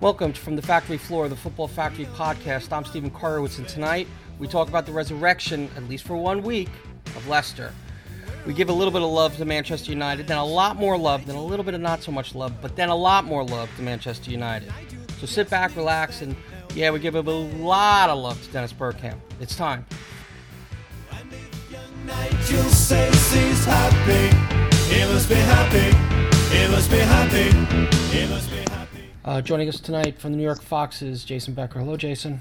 Welcome from the factory floor of the Football Factory podcast. I'm Stephen Korowitz, and tonight we talk about the resurrection, at least for one week, of Leicester. We give a little bit of love to Manchester United, then a lot more love, then a little bit of not so much love, but then a lot more love to Manchester United. So sit back, relax, and yeah, we give a lot of love to Dennis Bergkamp. It's time. Must be happy. Must be happy. Must be happy. Uh, joining us tonight from the New York Foxes, Jason Becker. Hello, Jason.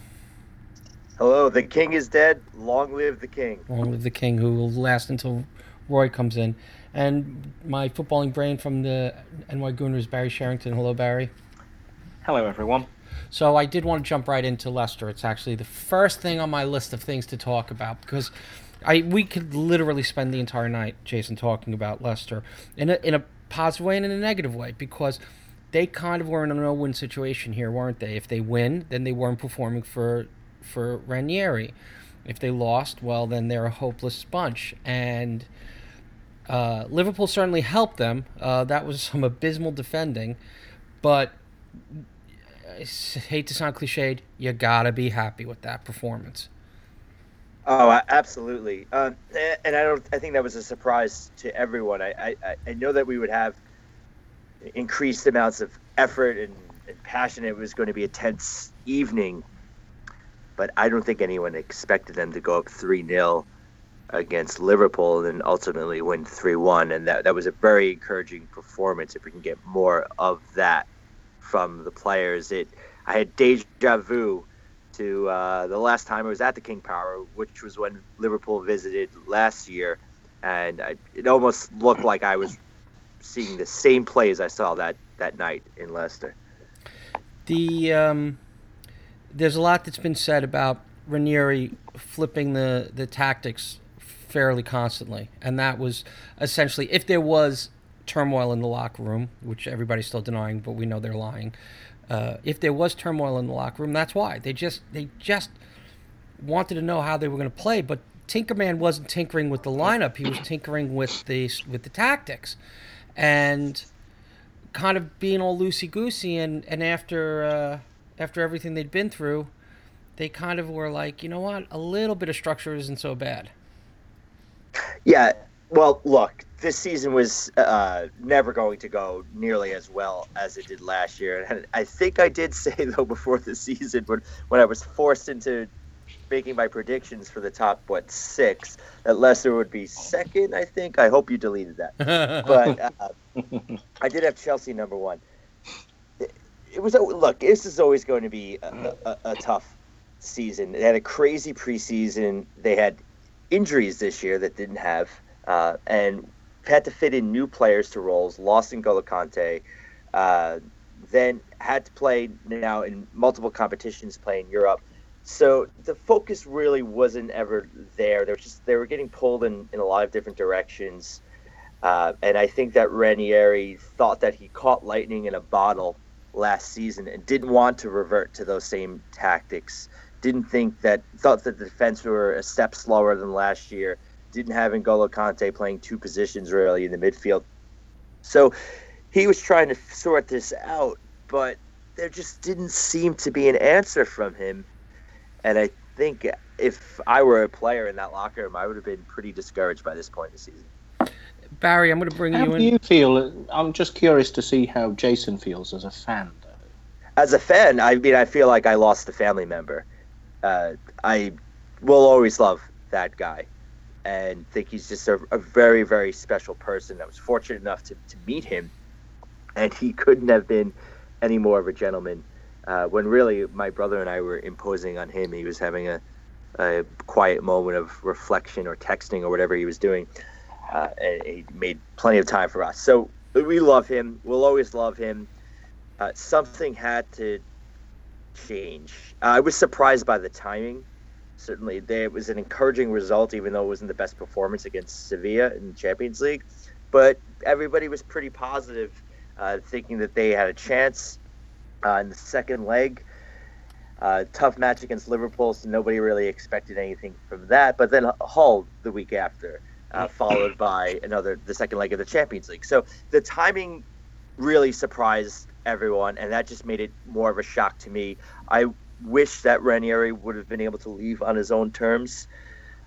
Hello, the king is dead. Long live the king. Long live the king, who will last until Roy comes in. And my footballing brain from the NY Gooners, Barry Sherrington. Hello, Barry. Hello, everyone. So I did want to jump right into Leicester. It's actually the first thing on my list of things to talk about because I we could literally spend the entire night, Jason, talking about Leicester in a in a positive way and in a negative way because they kind of were in a no-win situation here, weren't they? If they win, then they weren't performing for for Ranieri. If they lost, well, then they're a hopeless bunch. And uh, Liverpool certainly helped them. Uh, that was some abysmal defending, but I hate to sound cliched, you gotta be happy with that performance. Oh, absolutely. Um, and I don't. I think that was a surprise to everyone. I, I, I know that we would have increased amounts of effort and, and passion. It was going to be a tense evening, but I don't think anyone expected them to go up 3 0 against Liverpool and ultimately win 3 1. And that, that was a very encouraging performance if we can get more of that from the players. It I had deja vu to uh, the last time I was at the King Power, which was when Liverpool visited last year. And I, it almost looked like I was seeing the same plays I saw that that night in Leicester. The um, there's a lot that's been said about Ranieri flipping the the tactics fairly constantly, and that was essentially if there was turmoil in the locker room, which everybody's still denying, but we know they're lying. Uh, if there was turmoil in the locker room, that's why they just they just wanted to know how they were going to play, but Tinkerman wasn't tinkering with the lineup; he was tinkering with the with the tactics and kind of being all loosey goosey. And and after uh, after everything they'd been through, they kind of were like, you know what, a little bit of structure isn't so bad. Yeah. Well, look, this season was uh, never going to go nearly as well as it did last year. And I think I did say, though, before the season, when, when I was forced into making my predictions for the top what six that Leicester would be second. I think. I hope you deleted that. but uh, I did have Chelsea number one. It, it, was look. This is always going to be a, a, a tough season. They had a crazy preseason. They had injuries this year that didn't have, uh, and had to fit in new players to roles. Lost in N'Golo Kante. Uh, then had to play now in multiple competitions, play in Europe so the focus really wasn't ever there. They were just they were getting pulled in, in a lot of different directions, uh, and I think that Ranieri thought that he caught lightning in a bottle last season and didn't want to revert to those same tactics. Didn't think that thought that the defense were a step slower than last year. Didn't have N'Golo Kante playing two positions really in the midfield. So he was trying to sort this out, but there just didn't seem to be an answer from him and I think if I were a player in that locker room, I would have been pretty discouraged by this point in the season. Barry, I'm going to bring how you in. How do you feel? I'm just curious to see how Jason feels as a fan. Though. As a fan, I mean, I feel like I lost a family member. Uh, I will always love that guy and think he's just a, a, very, very special person. I was fortunate enough to, to meet him, and he couldn't have been any more of a gentleman uh, when really my brother and I were imposing on him. He was having a, a quiet moment of reflection or texting or whatever he was doing. Uh, and he made plenty of time for us. So we love him. We'll always love him. Uh, something had to change. I was surprised by the timing. Certainly, there, was an encouraging result, even though it wasn't the best performance against Sevilla in the Champions League. But everybody was pretty positive, uh, thinking that they had a chance uh, in the second leg. Uh, tough match against Liverpool, so nobody really expected anything from that. But then Hull the week after, uh, followed by another the second leg of the Champions League. So the timing really surprised everyone, and that just made it more of a shock to me. I wish that Ranieri would have been able to leave on his own terms.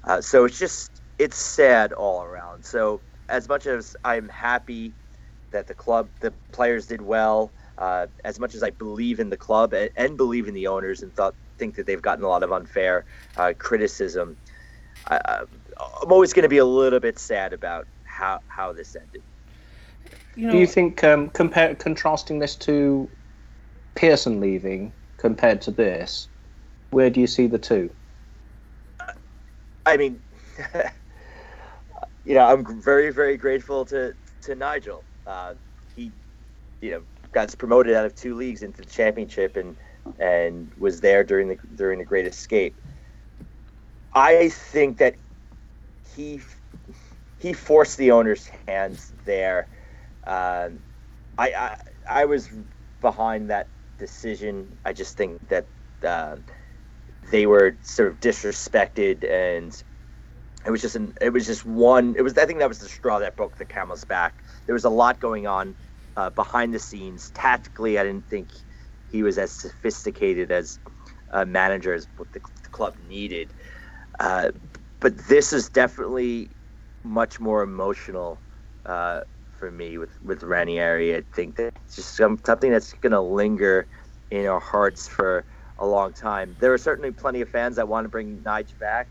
Uh, so it's just it's sad all around. So as much as I'm happy that the club, the players did well, uh, as much as I believe in the club and, and, believe in the owners and thought think that they've gotten a lot of unfair uh, criticism, I, I'm always going to be a little bit sad about how how this ended. You know, Do you think um, compare contrasting this to Pearson leaving compared to this, where do you see the two? I mean, you know, I'm very very grateful to to Nigel. Uh, he, you know, got promoted out of two leagues into the championship and and was there during the during the Great Escape. I think that he he forced the owner's hands there. Uh, I, I, I was behind that decision. I just think that uh, they were sort of disrespected, and it was just an it was just one. It was I think that was the straw that broke the camel's back. There was a lot going on uh, behind the scenes. Tactically, I didn't think he was as sophisticated as a manager as what the, the club needed. Uh, but this is definitely much more emotional uh, for me with with Ranieri. I think that it's just some, something that's going to linger in our hearts for a long time. There are certainly plenty of fans that want to bring Nige back,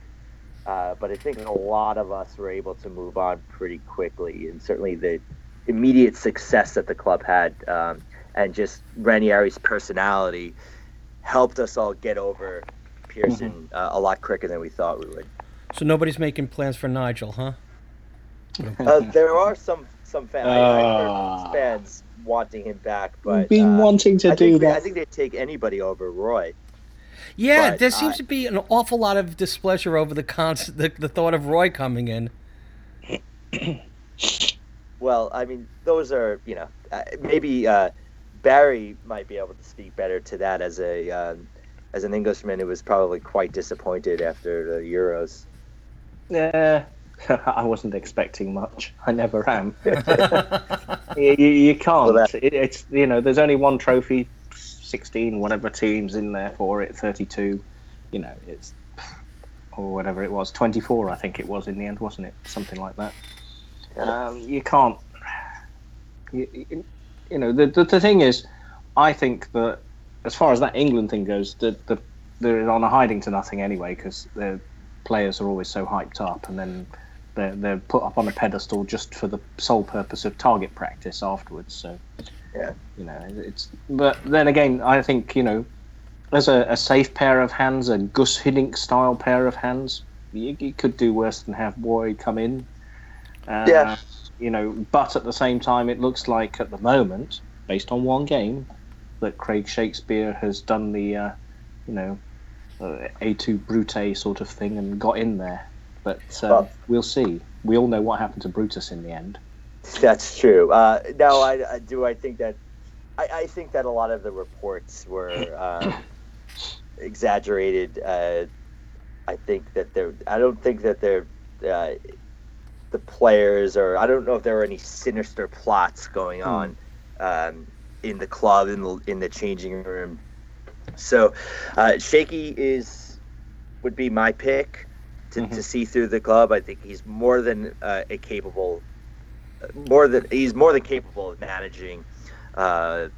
uh, but I think a lot of us were able to move on pretty quickly, and certainly the immediate success that the club had, um, and just Ranieri's personality helped us all get over Pearson mm-hmm. uh, a lot quicker than we thought we would. So nobody's making plans for Nigel, huh? uh, there are some some fans, uh, fans wanting him back, but been uh, wanting to I do that. I think they'd take anybody over Roy. Yeah, but, there seems uh, to be an awful lot of displeasure over the, cons- the the thought of Roy coming in. well, I mean, those are you know uh, maybe uh, Barry might be able to speak better to that as a um, as an Englishman who was probably quite disappointed after the Euros. Yeah, I wasn't expecting much. I never am. you, you, can't. Well, it, it's you know, there's only one trophy, sixteen whatever teams in there for it, thirty-two. You know, it's or whatever it was, twenty-four. I think it was in the end, wasn't it? Something like that. Um, you can't. You, you know, the, the, the thing is, I think that as far as that England thing goes, the, the they're on a hiding to nothing anyway because their players are always so hyped up, and then they're, they're put up on a pedestal just for the sole purpose of target practice afterwards. So, yeah, you know, it's. But then again, I think you know, as a, a safe pair of hands, a Guus Hiddink style pair of hands, you, you could do worse than have Boyd come in. Uh, yeah. You know, but at the same time, it looks like at the moment, based on one game, that Craig Shakespeare has done the, uh, you know, uh, Et tu Brute sort of thing and got in there. But uh, well, we'll see. We all know what happened to Brutus in the end. That's true. Uh, no, I, I, do. I think that I, I, think that a lot of the reports were um, exaggerated. Uh, I think that they're. I don't think that they're. Uh, the players, or I don't know if there are any sinister plots going hmm. on um, in the club in the in the changing room. So, uh, Shaky is would be my pick to, mm-hmm. to see through the club. I think he's more than uh, a capable, more than he's more than capable of managing, uh,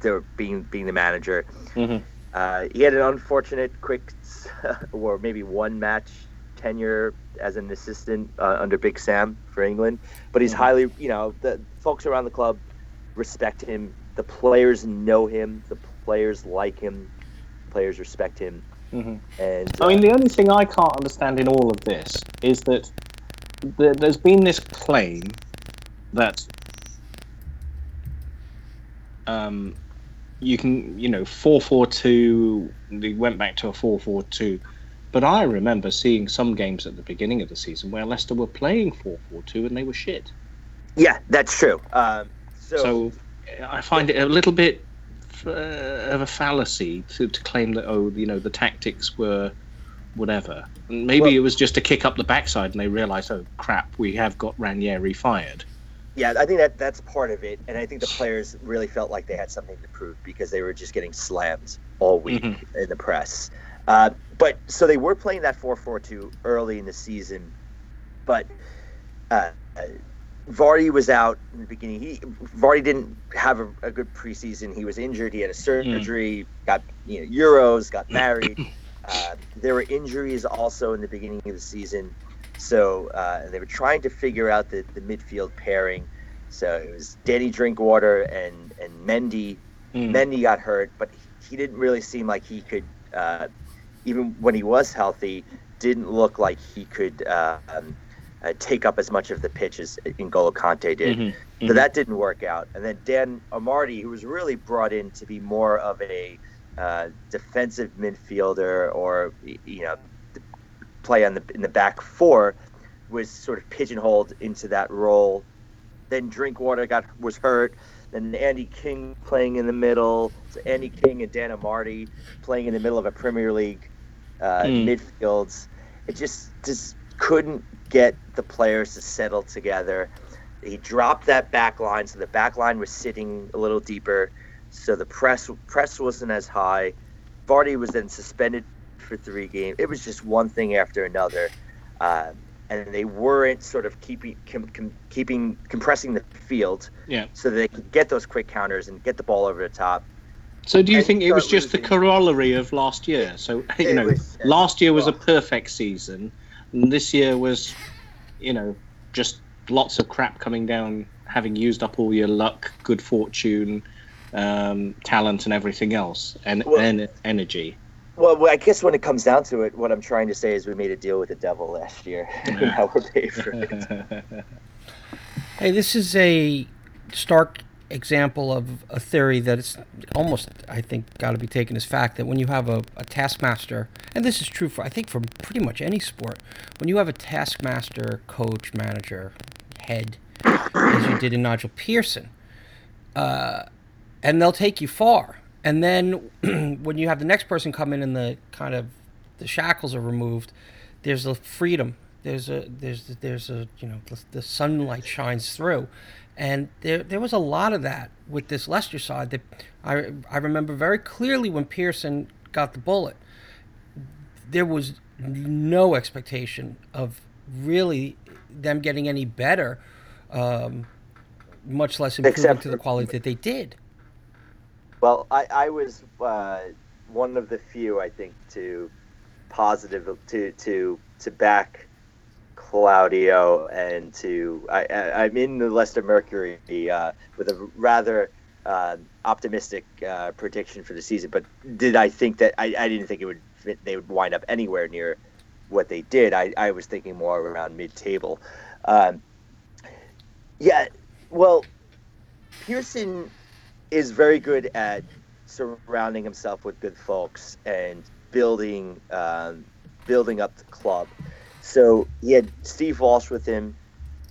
the, being being the manager. Mm-hmm. Uh, he had an unfortunate quick, or maybe one match tenure as an assistant uh, under Big Sam for England, but he's mm-hmm. highly, you know, the folks around the club respect him. The players know him. The players like him. Players respect him. Mm-hmm. And I mean, the only thing I can't understand in all of this is that there's been this claim that um, you can, you know, four four two. They went back to a four four two, but I remember seeing some games at the beginning of the season where Leicester were playing 4 4 2 and they were shit. Yeah, that's true. Um, so, so I find it a little bit uh, of a fallacy to, to claim that oh you know the tactics were whatever. And Maybe well, it was just a kick up the backside, and they realised, oh crap, we have got Ranieri fired. yeah, I think that that's part of it, and I think the players really felt like they had something to prove because they were just getting slammed all week Mhm. in the press. Uh, but so they were playing that 4-4-2 early in the season, but uh, Vardy was out in the beginning. He Vardy didn't have a, a good preseason. He was injured. He had a surgery. Got you know Euros. Got married. uh, there were injuries also in the beginning of the season. So uh, they were trying to figure out the, the midfield pairing. So it was Danny Drinkwater and and Mendy. Mm. Mendy got hurt, but he, he didn't really seem like he could. Uh, even when he was healthy, didn't look like he could uh, um, uh, take up as much of the pitch as N'Golo Kante did. Mhm, So mhm. that didn't work out. And then Dan Amartey, who was really brought in to be more of a uh, defensive midfielder or you know play on the in the back four, was sort of pigeonholed into that role. Then Drinkwater got was hurt. Then Andy King playing in the middle. So Andy King and Dan Amartey playing in the middle of a Premier League uh, Hmm. midfields. It just just couldn't get the players to settle together. He dropped that back line, so the back line was sitting a little deeper. So the press press wasn't as high. Vardy was then suspended for three games. It was just one thing after another, uh, and they weren't sort of keeping com, com, keeping compressing the field Yeah. so they could get those quick counters and get the ball over the top. So do you think it was just the corollary of last year? So you It know, was, uh, last year was a perfect season, and this year was, you know, just lots of crap coming down, having used up all your luck, good fortune, um, talent, and everything else, and, Well- and energy. Well, well, I guess when it comes down to it, what I'm trying to say is we made a deal with the devil last year, and now we're paid for it. Hey, this is a stark example of a theory that it's almost, I think, got to be taken as fact that when you have a, a taskmaster, and this is true for, I think, for pretty much any sport, when you have a taskmaster, coach, manager, head, as you did in Nigel Pearson, uh, and they'll take you far. And then when you have the next person come in and the kind of the shackles are removed, there's a freedom. There's a there's there's a you know the, the sunlight shines through, and there there was a lot of that with this Leicester side. That I I remember very clearly when Pearson got the bullet. There was no expectation of really them getting any better, um, much less improving Except to the quality that they did. Well, I, I was uh, one of the few, I think, to positive to to to back Claudio and to I, I'm in the Leicester Mercury uh, with a rather uh, optimistic uh, prediction for the season. But did I think that I, I didn't think it would they would wind up anywhere near what they did. I, I was thinking more around mid table. Um, yeah, well, Pearson is very good at surrounding himself with good folks and building um, building up the club. So he had Steve Walsh with him,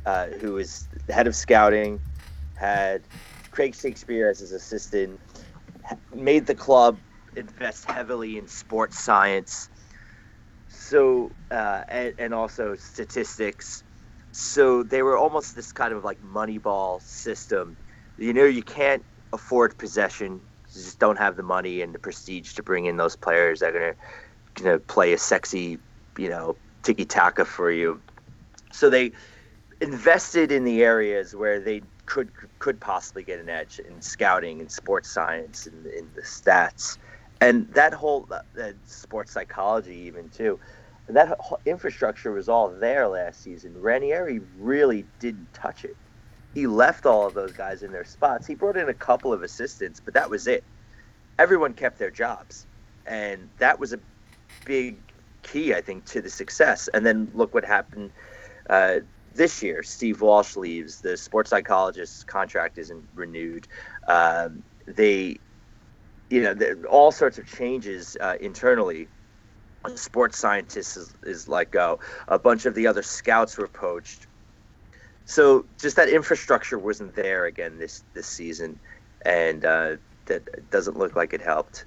uh, who was the head of scouting, had Craig Shakespeare as his assistant, made the club invest heavily in sports science, so uh, and, and also statistics. So they were almost this kind of like Moneyball system. You know, you can't afford possession. You just don't have the money and the prestige to bring in those players that are gonna gonna play a sexy, you know, tiki taka for you. So they invested in the areas where they could could possibly get an edge in scouting and sports science and in the stats, and that whole uh, sports psychology even too. That whole infrastructure was all there last season. Ranieri really didn't touch it. He left all of those guys in their spots. He brought in a couple of assistants, but that was it. Everyone kept their jobs, and that was a big key, I think, to the success. And then look what happened uh, this year. Steve Walsh leaves. The sports psychologist's contract isn't renewed. Um, they, you know, all sorts of changes uh, internally. Sports scientist is, is let go. A bunch of the other scouts were poached. So just that infrastructure wasn't there again this this season, and uh, that doesn't look like it helped.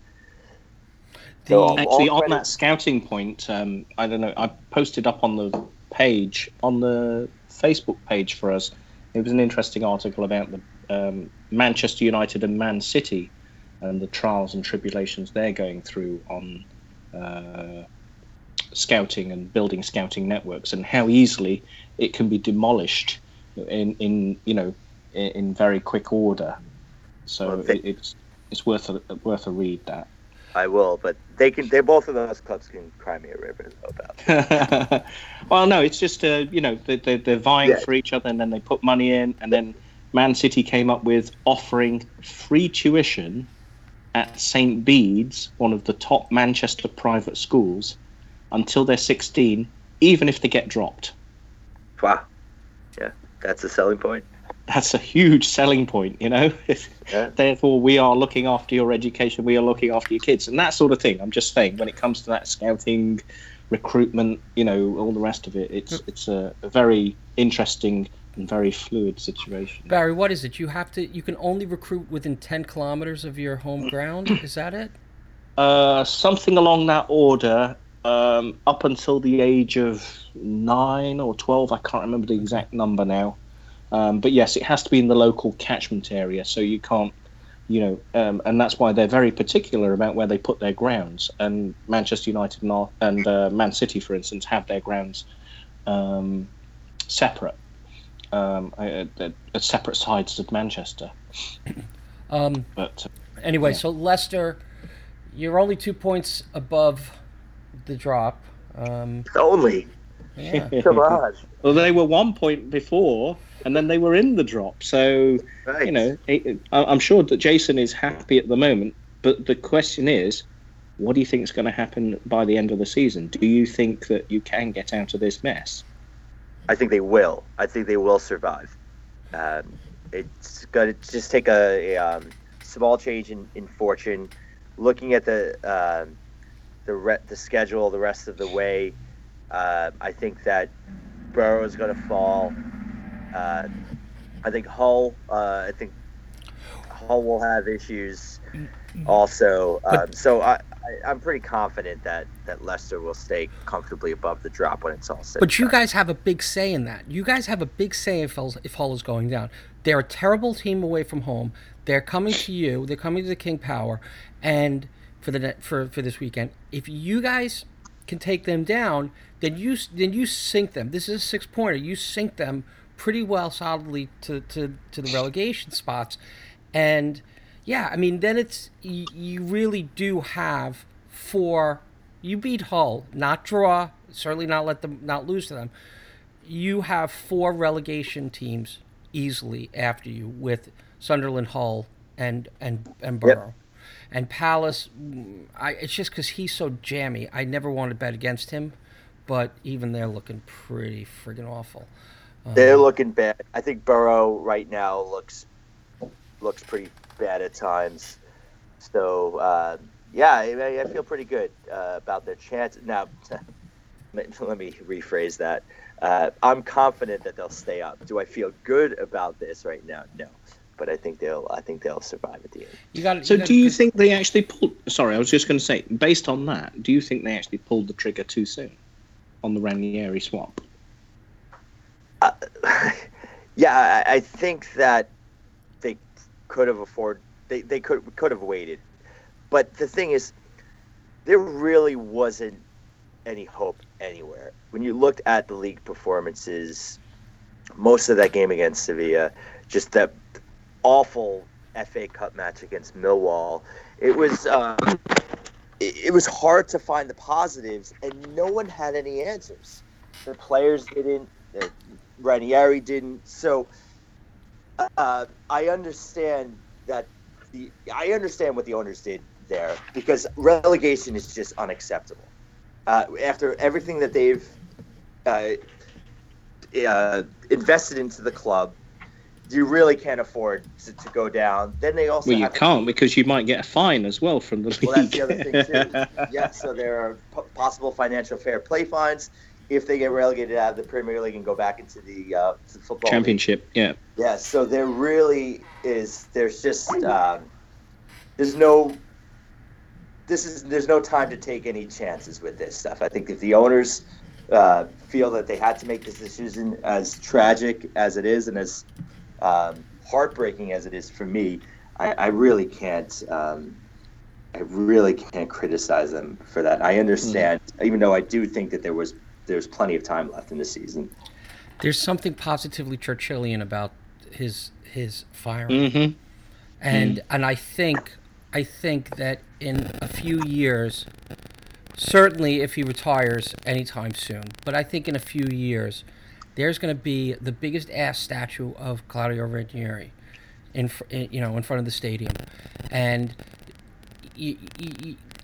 The, Actually, on that scouting point, um, I don't know. I posted up on the page on the Facebook page for us it was an interesting article about the um, Manchester United and Man City and the trials and tribulations they're going through on uh, scouting and building scouting networks and how easily it can be demolished in, in you know in, in very quick order. So Well, it, it's it's worth a worth a read that. I will, but they can. They both of those clubs can cry me a river about. Well, no, it's just uh, you know they, they, they're vying Yeah. for each other, and then they put money in, and then Man City came up with offering free tuition at St Bede's, one of the top Manchester private schools, until they're 16, even if they get dropped. Wow. Yeah, that's a selling point. That's a huge selling point, you know. Yeah. Therefore, we are looking after your education. We are looking after your kids, and that sort of thing. I'm just saying, when it comes to that scouting, recruitment, you know, all the rest of it, it's it's a, a very interesting and very fluid situation. Barry, what is it? You have to. You can only recruit within ten kilometers of your home ground. Is that it? Uh, something along that order. Um, up until the age of nine or twelve, I can't remember the exact number now. Um, but yes, it has to be in the local catchment area, so you can't, you know, um, and that's why they're very particular about where they put their grounds. And Manchester United and, Ar- and uh, Man City, for instance, have their grounds um, separate, um, at, at, at separate sides of Manchester. Um, But anyway, Yeah. so Leicester, you're only two points above the drop. Um, Only. yeah. Come on. Well, they were one point before, and then they were in the drop. So Right. you know, it, I'm sure that Jason is happy at the moment. But the question is, what do you think is going to happen by the end of the season? Do you think that you can get out of this mess? I think they will. I think they will survive. Um, it's going to just take a, a um, small change in, in fortune. Looking at the um, the re- the schedule the rest of the way, uh, I think that Boro is going to fall. Uh, I think Hull. Uh, I think Hull will have issues also. Um, so I, I, I'm pretty confident that, that Leicester will stay comfortably above the drop when it's all said. But you done. guys have a big say in that. You guys have a big say if Hull, if Hull is going down. They're a terrible team away from home. They're coming to you. They're coming to the King Power, and for the for for this weekend. If you guys can take them down, then you then you sink them. This is a six pointer. You sink them pretty well solidly to to to the relegation spots, and yeah, I mean then it's you, you really do have four. You beat Hull, not draw. Certainly not let them not lose to them you have four relegation teams easily after you with Sunderland, Hull, and and and Boro, and Palace. mm, I it's just because he's so jammy. I never want to bet against him, but even they're looking pretty friggin' awful. They're Um, looking bad. I think Boro right now looks looks pretty bad at times. So uh, yeah, I, I feel pretty good uh, about their chance. Now, let let me rephrase that. Uh, I'm confident that they'll stay up. Do I feel good about this right now? No, but I think they'll. I think they'll survive at the end. you got. So, do you think they actually pulled? Sorry, I was just going to say, based on that, do you think they actually pulled the trigger too soon on the Ranieri swap? Uh, yeah, I, I think that they could have afforded. They, they could could have waited, but the thing is, there really wasn't any hope anywhere. When you looked at the league performances, most of that game against Sevilla, just that awful FA Cup match against Millwall, it was uh, it, it was hard to find the positives, and no one had any answers. The players didn't. Ranieri didn't. So uh, I understand that the I understand what the owners did there because relegation is just unacceptable. Uh, after everything that they've uh, uh, invested into the club, you really can't afford to, to go down. Then they also Well, you can't because you might get a fine as well from the league. well, that's the other thing too. yeah, so there are p- possible financial fair play fines if they get relegated out of the Premier League and go back into the, uh, the football league. Championship, yeah. Yeah, so there really is. There's just um, there's no. This is there's no time to take any chances with this stuff. I think if the owners uh, feel that they had to make this decision, as tragic as it is and as um, heartbreaking as it is for me, I, I really can't. Um, I really can't criticize them for that. I understand, mm. even though I do think that there was there's plenty of time left in the season. There's something positively Churchillian about his his firing, mm-hmm. and mm. and I think I think that in a few years, certainly if he retires anytime soon, but I think in a few years, there's going to be the biggest ass statue of Claudio Ranieri, in, in you know in front of the stadium, and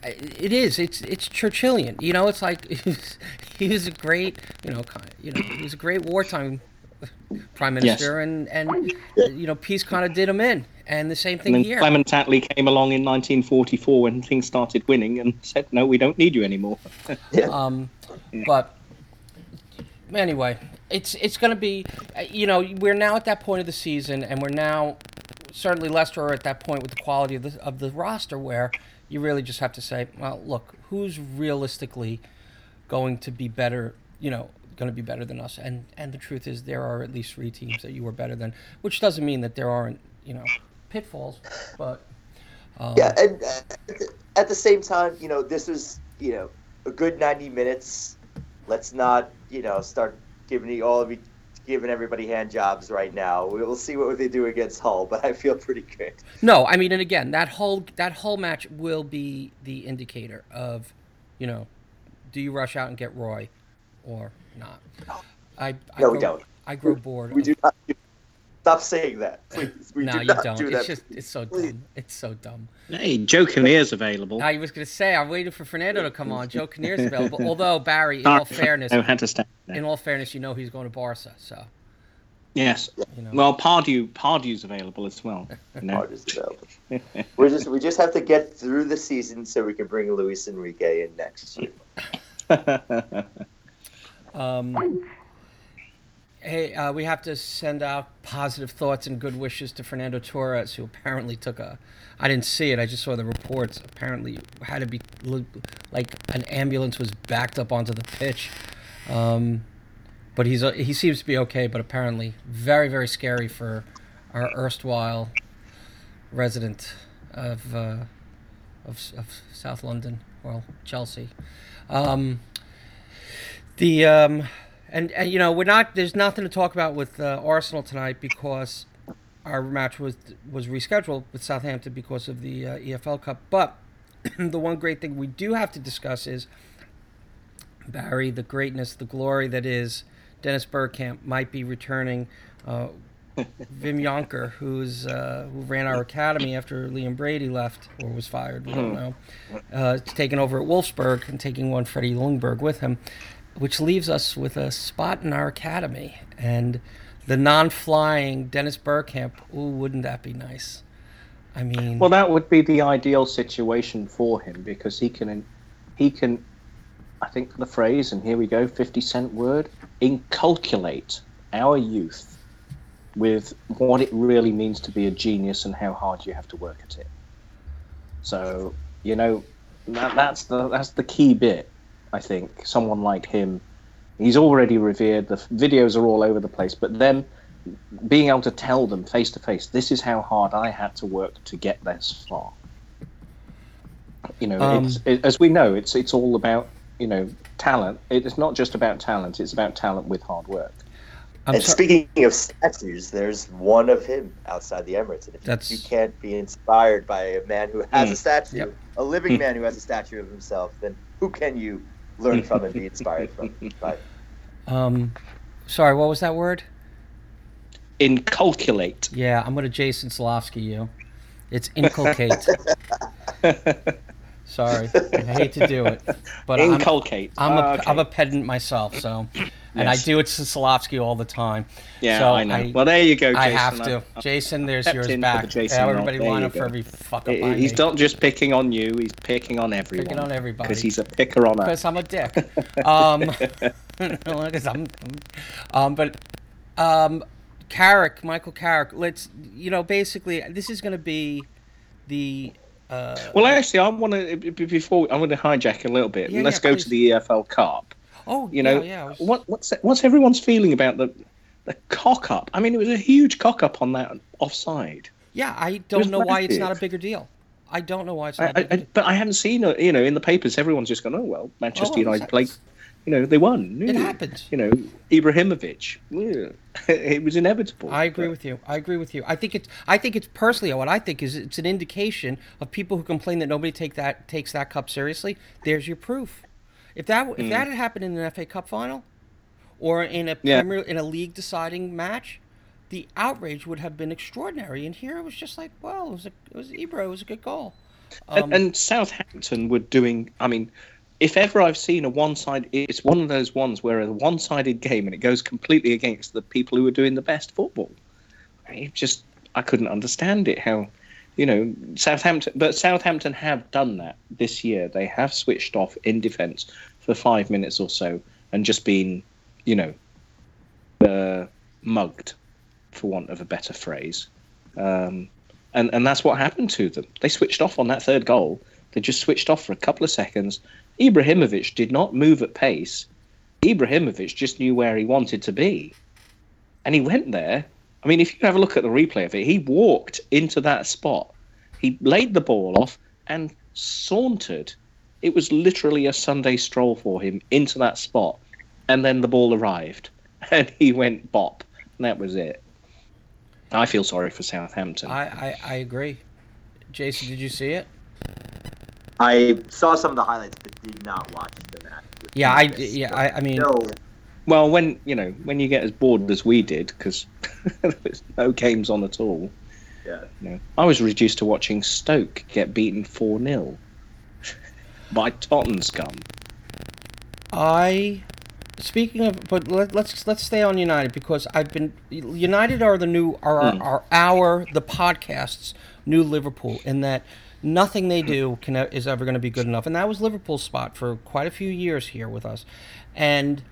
it is. It's it's Churchillian. You know, it's like he was a great, you know, you know, he was a great wartime prime minister, yes. and and you know, peace kind of did him in. And the same thing and then here. Clement Attlee came along in 1944 when things started winning and said, "No, we don't need you anymore." yeah. um, but anyway, it's it's going to be, you know, we're now at that point of the season, and we're now certainly Leicester are at that point with the quality of the of the roster where you really just have to say, well, look, who's realistically going to be better, you know, going to be better than us? And and the truth is, there are at least three teams that you are better than, which doesn't mean that there aren't, you know, pitfalls, but. Um, yeah, and uh, at the same time, you know, this was, you know, a good 90 minutes. Let's not, you know, start giving all of giving everybody hand jobs right now. We'll see what they do against Hull, but I feel pretty good. No, I mean, and again, that whole that whole match will be the indicator of, you know, do you rush out and get Roy, or not? I, I no, grow, we don't. I grow bored. We do not. Stop saying that, please. We no, do you not don't. Do it's that. just it's so please. dumb. It's so dumb. Hey, Joe Kinnear's available. I was going to say I'm waiting for Fernando to come on. Joe Kinnear's available. Although Barry, in all fairness, I had to stand in all fairness, you know he's going to Barca, so. Yes. You know. Well, Pardew Pardew's available as well. You know? Pardew's available. we just we just have to get through the season so we can bring Luis Enrique in next year. um, hey, uh, we have to send out positive thoughts and good wishes to Fernando Torres, who apparently took a. I didn't see it. I just saw the reports. Apparently, had to be like an ambulance was backed up onto the pitch. Um, but he's he seems to be okay. But apparently, very very scary for our erstwhile resident of uh, of, of South London, well Chelsea. Um, the um, and, and you know we're not there's nothing to talk about with uh, Arsenal tonight because our match was was rescheduled with Southampton because of the uh, EFL Cup. But the one great thing we do have to discuss is Barry, the greatness, the glory that is Dennis Bergkamp might be returning. Uh, Wim Jonker, who's uh, who ran our academy after Liam Brady left or was fired, we don't hmm. know, uh, taking over at Wolfsburg and taking one Freddie Ljungberg with him which leaves us with a spot in our academy and the non-flying Dennis Bergkamp. Ooh, wouldn't that be nice? I mean, well, that would be the ideal situation for him because he can, he can, I think the phrase, and here we go, fifty cent word, inculculate our youth with what it really means to be a genius and how hard you have to work at it. So you know, that, that's the that's the key bit I think someone like him, he's already revered. The videos are all over the place, but then being able to tell them face to face, this is how hard I had to work to get this far. You know, um, it's, it, as we know, it's it's all about you know talent. It's not just about talent; it's about talent with hard work. I'm and so- speaking of statues, there's one of him outside the Emirates. And if That's... you can't be inspired by a man who has mm. a statue, yep. a living man who has a statue of himself, then who can you learn from and be inspired from. But um, sorry, what was that word? Inculculate. Yeah, I'm gonna Jason Slavsky you. It's inculcate. sorry, I hate to do it, but inculcate. I'm, I'm a okay. I'm a pedant myself, so and yes. I do it to Solovsky all the time. Yeah, so I know. I, well, there you go. Jason. I have to. i Jason, there's yours back. Jason everybody line up for every fuck up. He's me. not just picking on you; he's picking on everyone. Picking on everybody because he's a picker on us. Because I'm a dick. um, because I'm, um, but um, Carrick, Michael Carrick. Let's, you know, basically, this is going to be the. Uh, well, actually, I want to before I want to hijack a little bit. Yeah, let's yeah, go please. to the EFL Cup Oh, You know, yeah. Was- what what's what's everyone's feeling about the the cock up? I mean, it was a huge cock up on that offside. yeah, I don't know why it's not a bigger deal. I don't know why it's not. a I, bigger I, deal. but I haven't seen it. You know, in the papers, everyone's just gone, "Oh well, Manchester Oh, United played." You know, they won. It happens. You know, Ibrahimovic. Yeah. it was inevitable. I agree But- with you. I agree with you. I think it's. I think it's personally what I think is it's an indication of people who complain that nobody take that takes that cup seriously. There's your proof. If that if that had happened in an FA Cup final, or in a Yeah. Premier in a league deciding match, the outrage would have been extraordinary. And here it was just like, well, it was a, it was Ibra. It was a good goal. Um, and, and Southampton were doing. I mean, if ever I've seen a one-side, it's one of those ones where a one-sided game and it goes completely against the people who are doing the best football. I just I couldn't understand it. How, you know, Southampton, but Southampton have done that this year. They have switched off in defence for five minutes or so and just been, you know, uh, mugged, for want of a better phrase. Um, and and that's what happened to them. They switched off on that third goal. They just switched off for a couple of seconds. Ibrahimovic did not move at pace. Ibrahimovic just knew where he wanted to be, and he went there. I mean, if you have a look at the replay of it, he walked into that spot. He laid the ball off and sauntered. It was literally a Sunday stroll for him into that spot, and then the ball arrived, and he went bop, and that was it. I feel sorry for Southampton. I, I I agree. Jason, did you see it? I saw some of the highlights, but did not watch the match. Yeah, I yeah I, I mean No, Well, when you know when you get as bored as we did, because there's no games on at all. yeah. You know, I was reduced to watching Stoke get beaten four 0 by Tottenham scum. I speaking of, but let, let's let's stay on United because I've been United are the new are hmm. are, are our the podcast's new Liverpool in that nothing they do can is ever going to be good enough, and that was Liverpool's spot for quite a few years here with us, and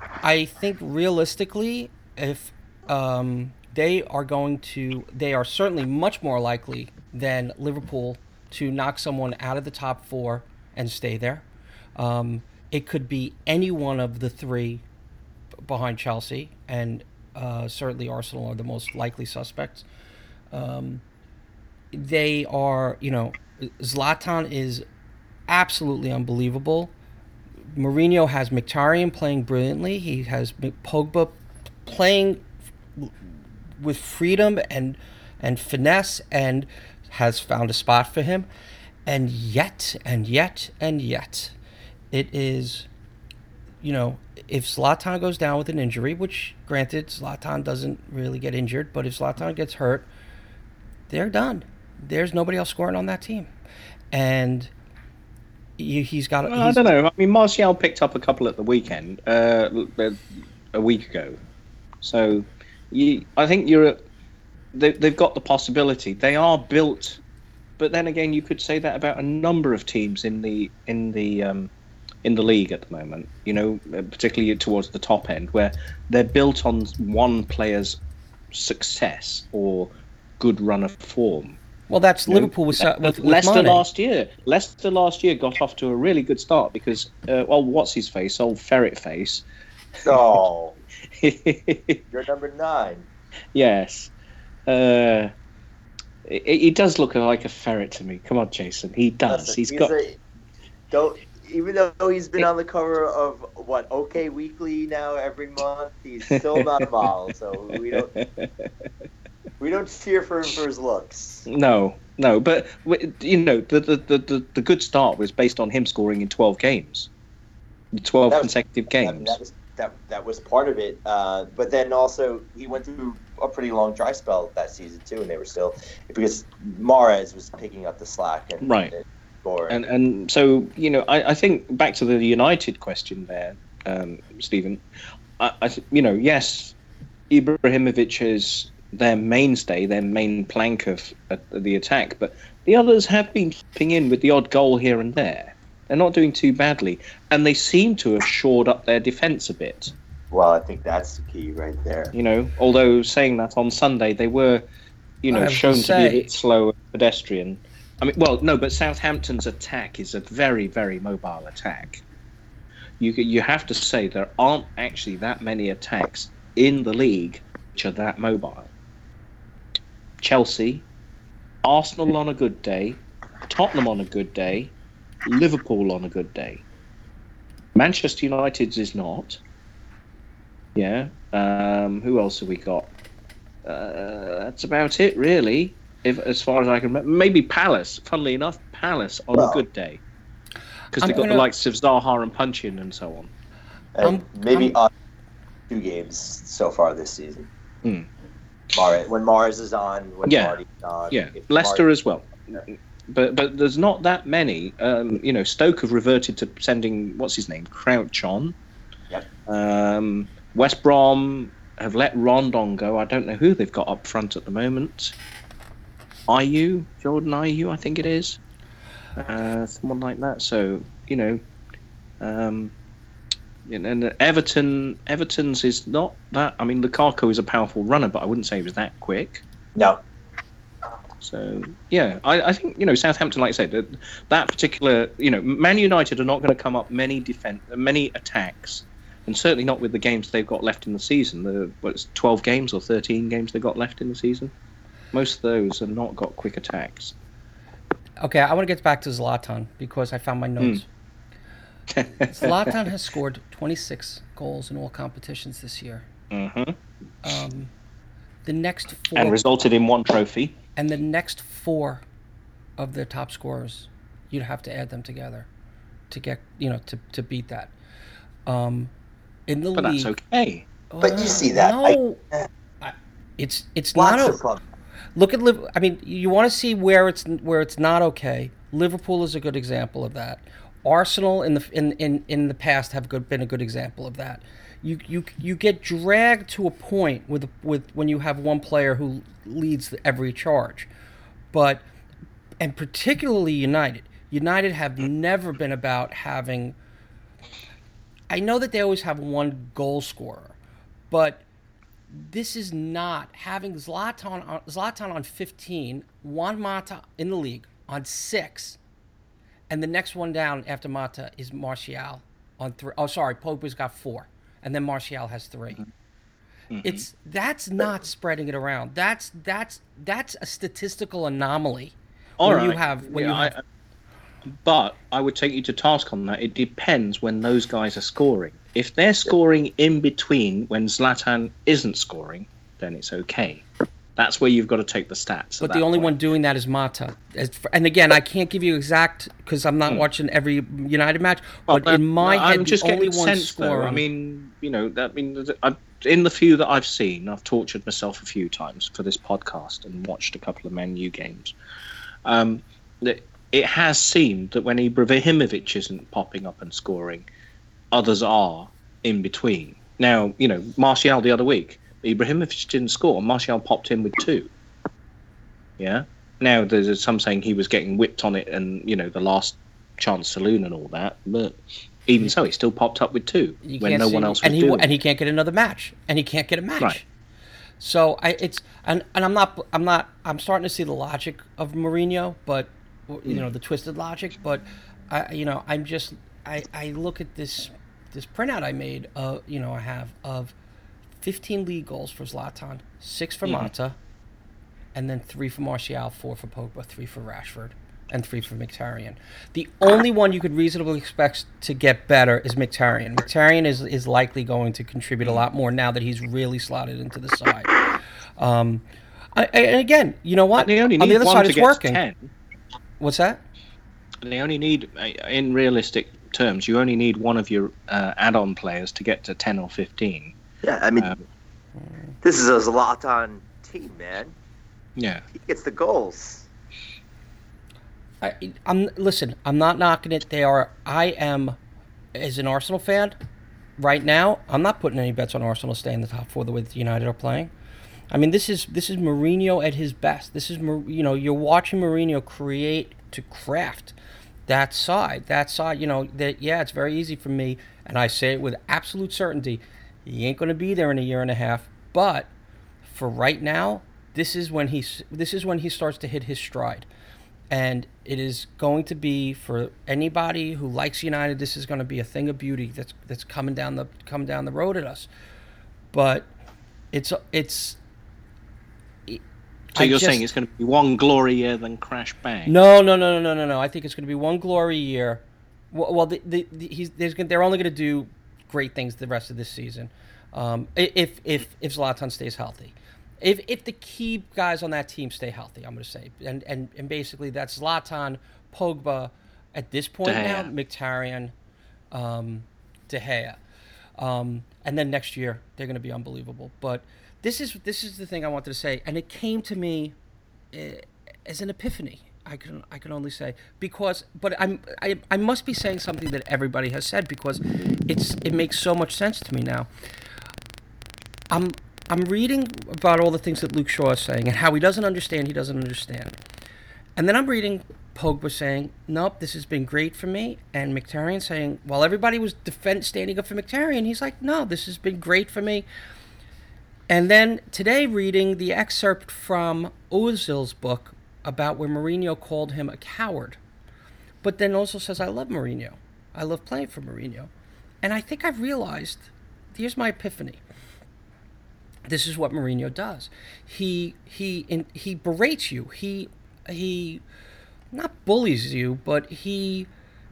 I think realistically, if um, they are going to, they are certainly much more likely than Liverpool to knock someone out of the top four and stay there. Um, it could be any one of the three behind Chelsea, and uh, certainly Arsenal are the most likely suspects. Um, they are, you know, Zlatan is absolutely unbelievable. Mourinho has Mkhitaryan playing brilliantly. He has Pogba playing with freedom and and finesse, and has found a spot for him. And yet, and yet, and yet, it is, you know, if Zlatan goes down with an injury, which granted Zlatan doesn't really get injured, but if Zlatan gets hurt, they're done. There's nobody else scoring on that team, and you, he's got. Well, I don't know. I mean, Martial picked up a couple at the weekend, uh, a- week ago. So, you, I think you're. They, they've got the possibility. They are built, but then again, you could say that about a number of teams in the in the um, in the league at the moment. You know, uh, particularly towards the top end, where they're built on one player's success or good run of form. Well, that's You know, Liverpool with, with, with Leicester Mane. last year. Leicester last year got off to a really good start because, uh, well, what's his face, old ferret face. Oh, you're number nine. yes, uh, he, he does look like a ferret to me. Come on, Jason, he does. Listen, he's got. a- don't even though he's been on the cover of what OK Weekly now every month, he's still not a model. So we don't we don't cheer for him for his looks. no, no, but you know the, the the the good start was based on him scoring in twelve games, twelve was- consecutive I mean, games. that was that that was part of it. Uh, but then also he went through a pretty long dry spell that season too, and they were still because Mahrez was picking up the slack and Right. and scoring. And and so you know, I, I think back to the United question there, um, Stephen. I, I you know, yes, Ibrahimovic is their mainstay, their main plank of uh, the attack, but the others have been chipping in with the odd goal here and there. They're not doing too badly, and they seem to have shored up their defence a bit. well, I think that's the key right there. You know, although saying that on Sunday they were, you know, have to shown to, be a bit slow and pedestrian. I mean, well, no, but Southampton's attack is a very, very mobile attack. you you have to say there aren't actually that many attacks in the league which are that mobile. Chelsea, Arsenal on a good day, Tottenham on a good day, Liverpool on a good day. Manchester United's is not. Yeah. Um, who else have we got? Uh, that's about it, really. If as far as I can remember, maybe Palace. Funnily enough, Palace on Well, a good day because they've got gonna- the likes of Zaha and Puncheon and so on. And Um, maybe um, uh, two games so far this season. Hmm. Mars, when Mars is on, when Yeah. Marty's on. Yeah, Leicester as well. But but there's not that many. Um, you know, Stoke have reverted to sending what's his name, Crouch on. Yep. Um, West Brom have let Rondon go. I don't know who they've got up front at the moment. Ayew, Jordan Ayew, I think it is. Uh, someone like that. So you know, um, and and Everton, Everton's is not that. I mean, Lukaku is a powerful runner, but I wouldn't say he was that quick. No. So yeah, I, I think you know Southampton, like I said, that, that particular you know Man United are not going to come up many defense, many attacks, and certainly not with the games they've got left in the season. The what's twelve games or thirteen games they've got left in the season. Most of those have not got quick attacks. Okay, I want to get back to Zlatan because I found my notes. Hmm. Zlatan has scored 26 goals in all competitions this year. hmm Um, the next four And resulted in one trophy. and the next four of the top scorers, you'd have to add them together to get you know to, to beat that. Um, in the But league, that's okay. But you see that. No, I- it's it's not. Lots o- of fun. Look at Liverpool. I mean, you want to see where it's where it's not okay. Liverpool is a good example of that. Arsenal in the in in, in the past have good, been a good example of that. You you you get dragged to a point with with when you have one player who leads every charge, but and particularly United. United have never been about having. I know that they always have one goal scorer, but this is not having Zlatan on, Zlatan on 15, Juan Mata in the league on six, and the next one down after Mata is Martial on three. Oh, sorry, Pogba's got four, and then Martial has 3 mm-hmm. It's mm-hmm. that's not spreading it around. That's that's that's a statistical anomaly. All when right. you have when Yeah, you I- have But I would take you to task on that. It depends when those guys are scoring. If they're scoring in between when Zlatan isn't scoring, then it's okay. That's where you've got to take the stats. But the only point. one doing that is Mata. And again, I can't give you exact because I'm not watching every United match. Well, But in my Hmm. I'm head, just the only getting one sense, though. scoring. I mean, you know, that I mean, I, in the few that I've seen, I've tortured myself a few times for this podcast and watched a couple of Man U games. Um, that it has seemed that when Ibrahimovic isn't popping up and scoring, others are in between. Now, you know, Martial the other week, Ibrahimovic didn't score. Martial popped in with two. Yeah. Now there's some saying he was getting whipped on it, and you know the last chance saloon and all that. But even so, he still popped up with two you when no one else was and he doing. and he can't get another match, and he can't get a match. Right. So I it's and and I'm not I'm not I'm starting to see the logic of Mourinho, but you Hmm. know the twisted logic. But I you know I'm just I I look at this this printout I made. Uh, you know I have of 15 league goals for Zlatan, six for Mm-hmm. Mata, and then three for Martial, four for Pogba, three for Rashford, and three for Mkhitaryan. The only one you could reasonably expect to get better is Mkhitaryan. Mkhitaryan is is likely going to contribute a lot more now that he's really slotted into the side. Um, I, I- and again, you know what? And they only On the other side, it's working. ten. What's that? They only need, uh, in realistic terms, you only need one of your uh, add-on players to get to ten or fifteen. Yeah, I mean, Um, this is a Zlatan team, man. Yeah. He gets the goals. I, I'm listen. I'm not knocking it. They are. I am, as an Arsenal fan, right now. I'm not putting any bets on Arsenal staying in the top four the way that United are playing. I mean, this is this is Mourinho at his best. This is you know you're watching Mourinho create to craft that side. That side. You know that yeah, it's very easy for me, and I say it with absolute certainty. He ain't going to be there in a year and a half. But for right now, this is when he's this is when he starts to hit his stride and it is going to be for anybody who likes United. This is going to be a thing of beauty that's that's coming down the coming down the road at us. But it's it's. So I you're just- saying it's going to be one glory year, then crash bang? no, no, no, no, no, no, no. I think it's going to be one glory year. Well, well the, the, the, he's, there's, they're only going to do great things the rest of this season, um, if if if Zlatan stays healthy. If if the key guys on that team stay healthy, I'm going to say, and and and basically that's Zlatan, Pogba, at this point De now, Mkhitaryan, um, De Gea, um, and then next year they're going to be unbelievable. But this is this is the thing I wanted to say, and it came to me eh, as an epiphany. I can I can only say because, but I'm I, I must be saying something that everybody has said because it's it makes so much sense to me now. I'm I'm reading about all the things that Luke Shaw is saying and how he doesn't understand. He doesn't understand, and then I'm reading Pogba saying, "Nope, this has been great for me," and Mkhitaryan saying, "While everybody was defend standing up for Mkhitaryan, he's like, no, this has been great for me." And then today, reading the excerpt from Ozil's book about where Mourinho called him a coward, but then also says, I love Mourinho. I love playing for Mourinho. And I think I've realized here's my epiphany. This is what Mourinho does. He he in, he berates you. He he not bullies you, but he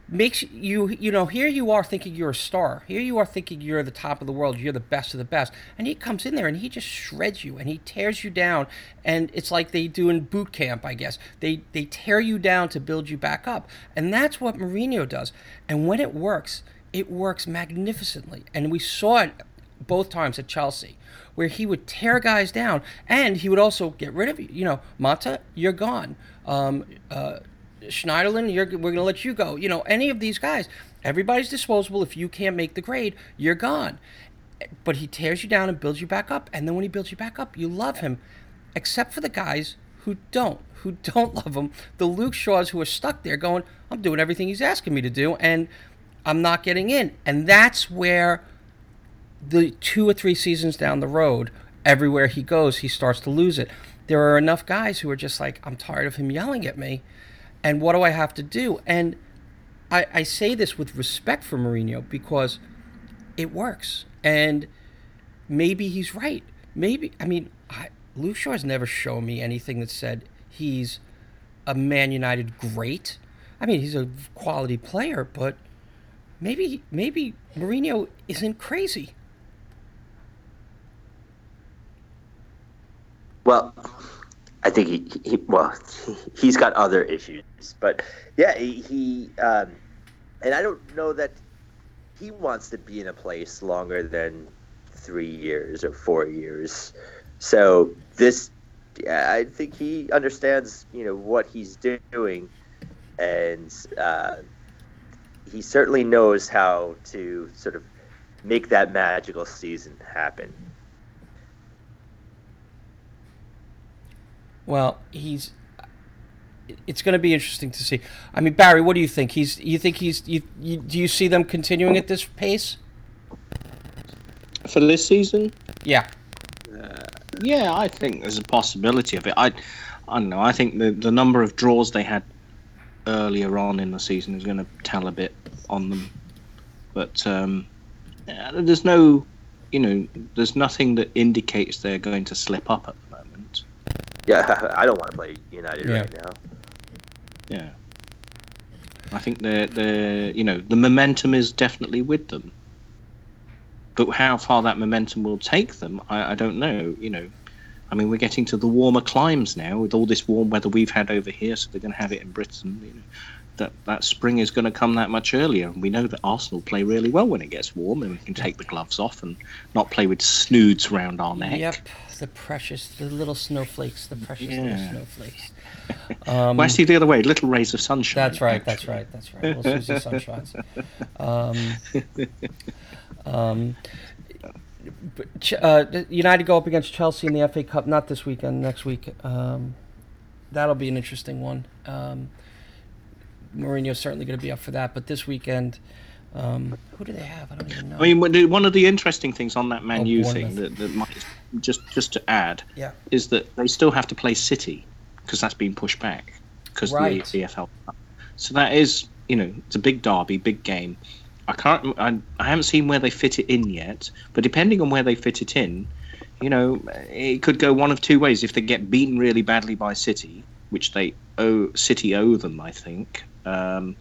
makes you you know here you are thinking you're a star. Here you are thinking you're the top of the world. You're the best of the best. And he comes in there and he just shreds you and he tears you down. And it's like they do in boot camp i guess. They they tear you down to build you back up. And that's what Mourinho does. And when it works it works magnificently. And we saw it both times at Chelsea, where he would tear guys down, and he would also get rid of you. You know, Mata, you're gone. Um, uh, Schneiderlin, we're going to let you go. You know, any of these guys, everybody's disposable. If you can't make the grade, you're gone. But he tears you down and builds you back up, and then when he builds you back up, you love him, except for the guys who don't, who don't love him. The Luke Shaws who are stuck there going, I'm doing everything he's asking me to do, and I'm not getting in. And that's where the two or three seasons down the road, everywhere he goes, he starts to lose it. There are enough guys who are just like, I'm tired of him yelling at me, and what do I have to do? And I, I say this with respect for Mourinho because it works, and maybe he's right. Maybe I mean, I, has never shown me anything that said he's a Man United great. I mean, he's a quality player, but maybe maybe Mourinho isn't crazy. Well, I think he, he well, he's got other issues, but yeah, he, he um, and I don't know that he wants to be in a place longer than three years or four years. So this, yeah, I think he understands, you know, what he's doing, and uh, he certainly knows how to sort of make that magical season happen. Well, he's. It's going to be interesting to see. I mean, Barry, what do you think? He's. You think he's? You, you, do you see them continuing at this pace? For this season, Yeah. yeah, I think there's a possibility of it. I, I don't know. I think the the number of draws they had earlier on in the season is going to tell a bit on them. But um, there's no, you know, there's nothing that indicates they're going to slip up at. Yeah, I don't want to play United Yeah. right now. Yeah. I think they're they're you know the momentum is definitely with them. But how far that momentum will take them, I, I don't know. You know, I mean, we're getting to the warmer climes now with all this warm weather we've had over here, so they're going to have it in Britain. You know, that that spring is going to come that much earlier, and we know that Arsenal play really well when it gets warm, and we can take the gloves off and not play with snoods round our neck. Yep. The precious, the little snowflakes, the precious little snowflakes. Um, well, actually, the other way, little rays of sunshine. That's right. That's right. That's right. Little Susie Sunshines. Um, um, but uh, United go up against Chelsea in the FA Cup, not this weekend, next week. Um, that'll be an interesting one. Mourinho's certainly going to be up for that, but this weekend, um, who do they have? I don't even know. I mean, one of the- one of the interesting things on that Man Oh, U thing that, that might just just to add yeah. is that they still have to play City because that's been pushed back. because Right. the EFL. So that is, you know, it's a big derby, big game. I can't, I, I haven't seen where they fit it in yet, but depending on where they fit it in, you know, it could go one of two ways. If they get beaten really badly by City, which they owe City owe them, I think, um,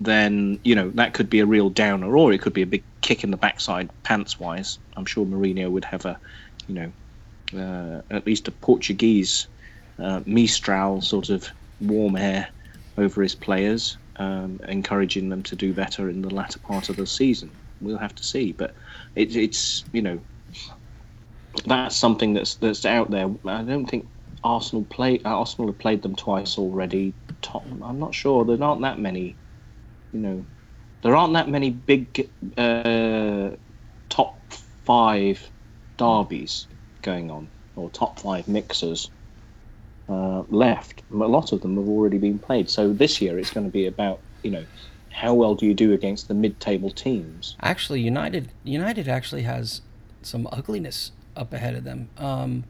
then you know that could be a real downer, or it could be a big kick in the backside, pants wise. I'm sure Mourinho would have a, you know, uh, at least a Portuguese uh, Mistral sort of warm air over his players, um, encouraging them to do better in the latter part of the season. We'll have to see, but it, it's you know that's something that's that's out there. I don't think Arsenal play Arsenal have played them twice already. Tottenham, I'm not sure. There aren't that many, you know, there aren't that many big uh, top five derbies going on or top five mixers uh, left. A lot of them have already been played. So this year it's going to be about you know how well do you do against the mid-table teams. Actually, United United actually has some ugliness up ahead of them. Um,